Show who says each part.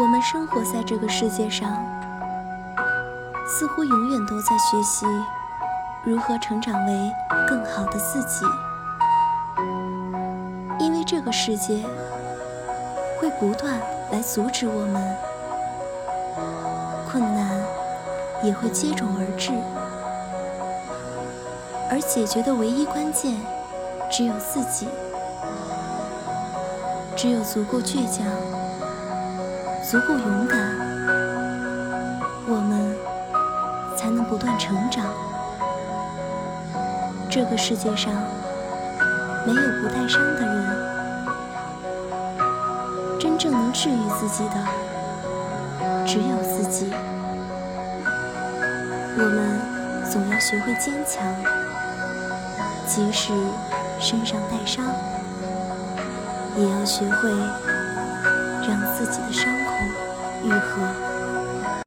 Speaker 1: 我们生活在这个世界上，似乎永远都在学习如何成长为更好的自己，因为这个世界会不断来阻止我们，困难也会接踵而至，而解决的唯一关键只有自己，只有足够倔强。足够勇敢，我们才能不断成长。这个世界上没有不带伤的人，真正能治愈自己的只有自己。我们总要学会坚强，即使身上带伤，也要学会让自己的伤。愈合。